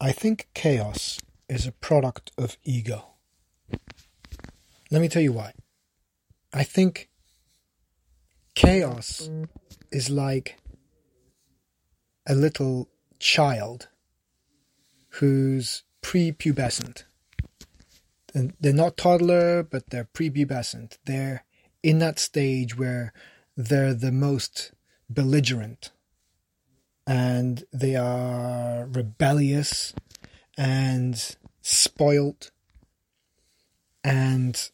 I think chaos is a product of ego. Let me tell you why. I think chaos is like a little child who's prepubescent. They're not toddler, but they're prepubescent. They're in that stage where they're the most belligerent and they are rebellious and spoilt and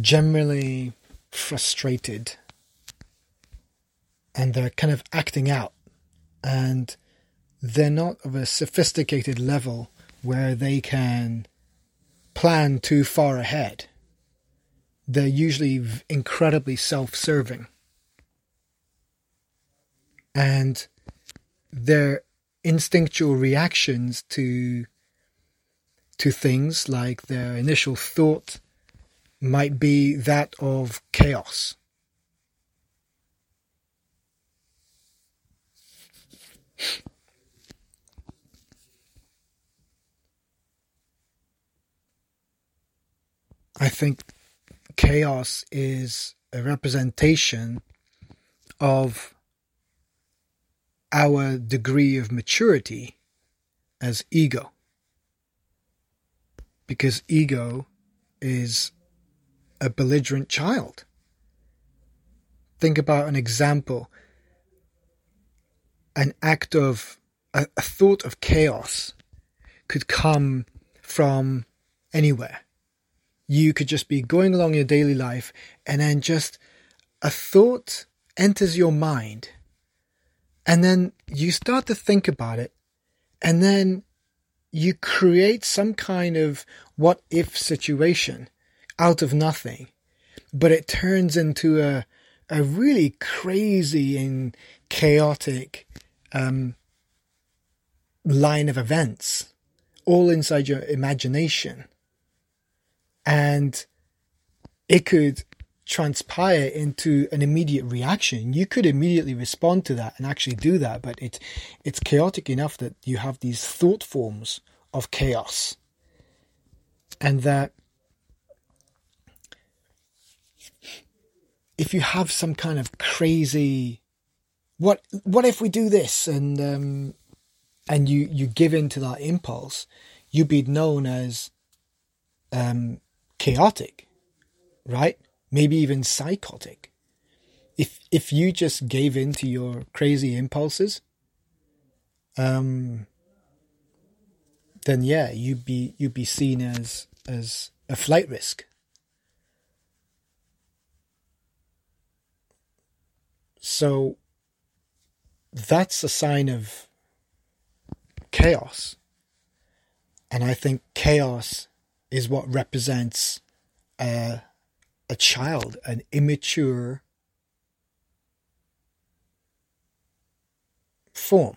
generally frustrated and they're kind of acting out and they're not of a sophisticated level where they can plan too far ahead. They're usually incredibly self serving. And their instinctual reactions to to things like their initial thought might be that of chaos. I think chaos is a representation of our degree of maturity as ego. Because ego is a belligerent child. Think about an example an act of a, a thought of chaos could come from anywhere. You could just be going along your daily life and then just a thought enters your mind and then you start to think about it and then you create some kind of what if situation out of nothing but it turns into a a really crazy and chaotic um, line of events, all inside your imagination. And it could transpire into an immediate reaction. You could immediately respond to that and actually do that, but it's it's chaotic enough that you have these thought forms of chaos. And that if you have some kind of crazy what what if we do this and um, and you you give in to that impulse, you'd be known as um, chaotic, right? Maybe even psychotic. If if you just gave in to your crazy impulses, um, then yeah, you'd be you'd be seen as as a flight risk. So that's a sign of chaos. And I think chaos is what represents a, a child, an immature form.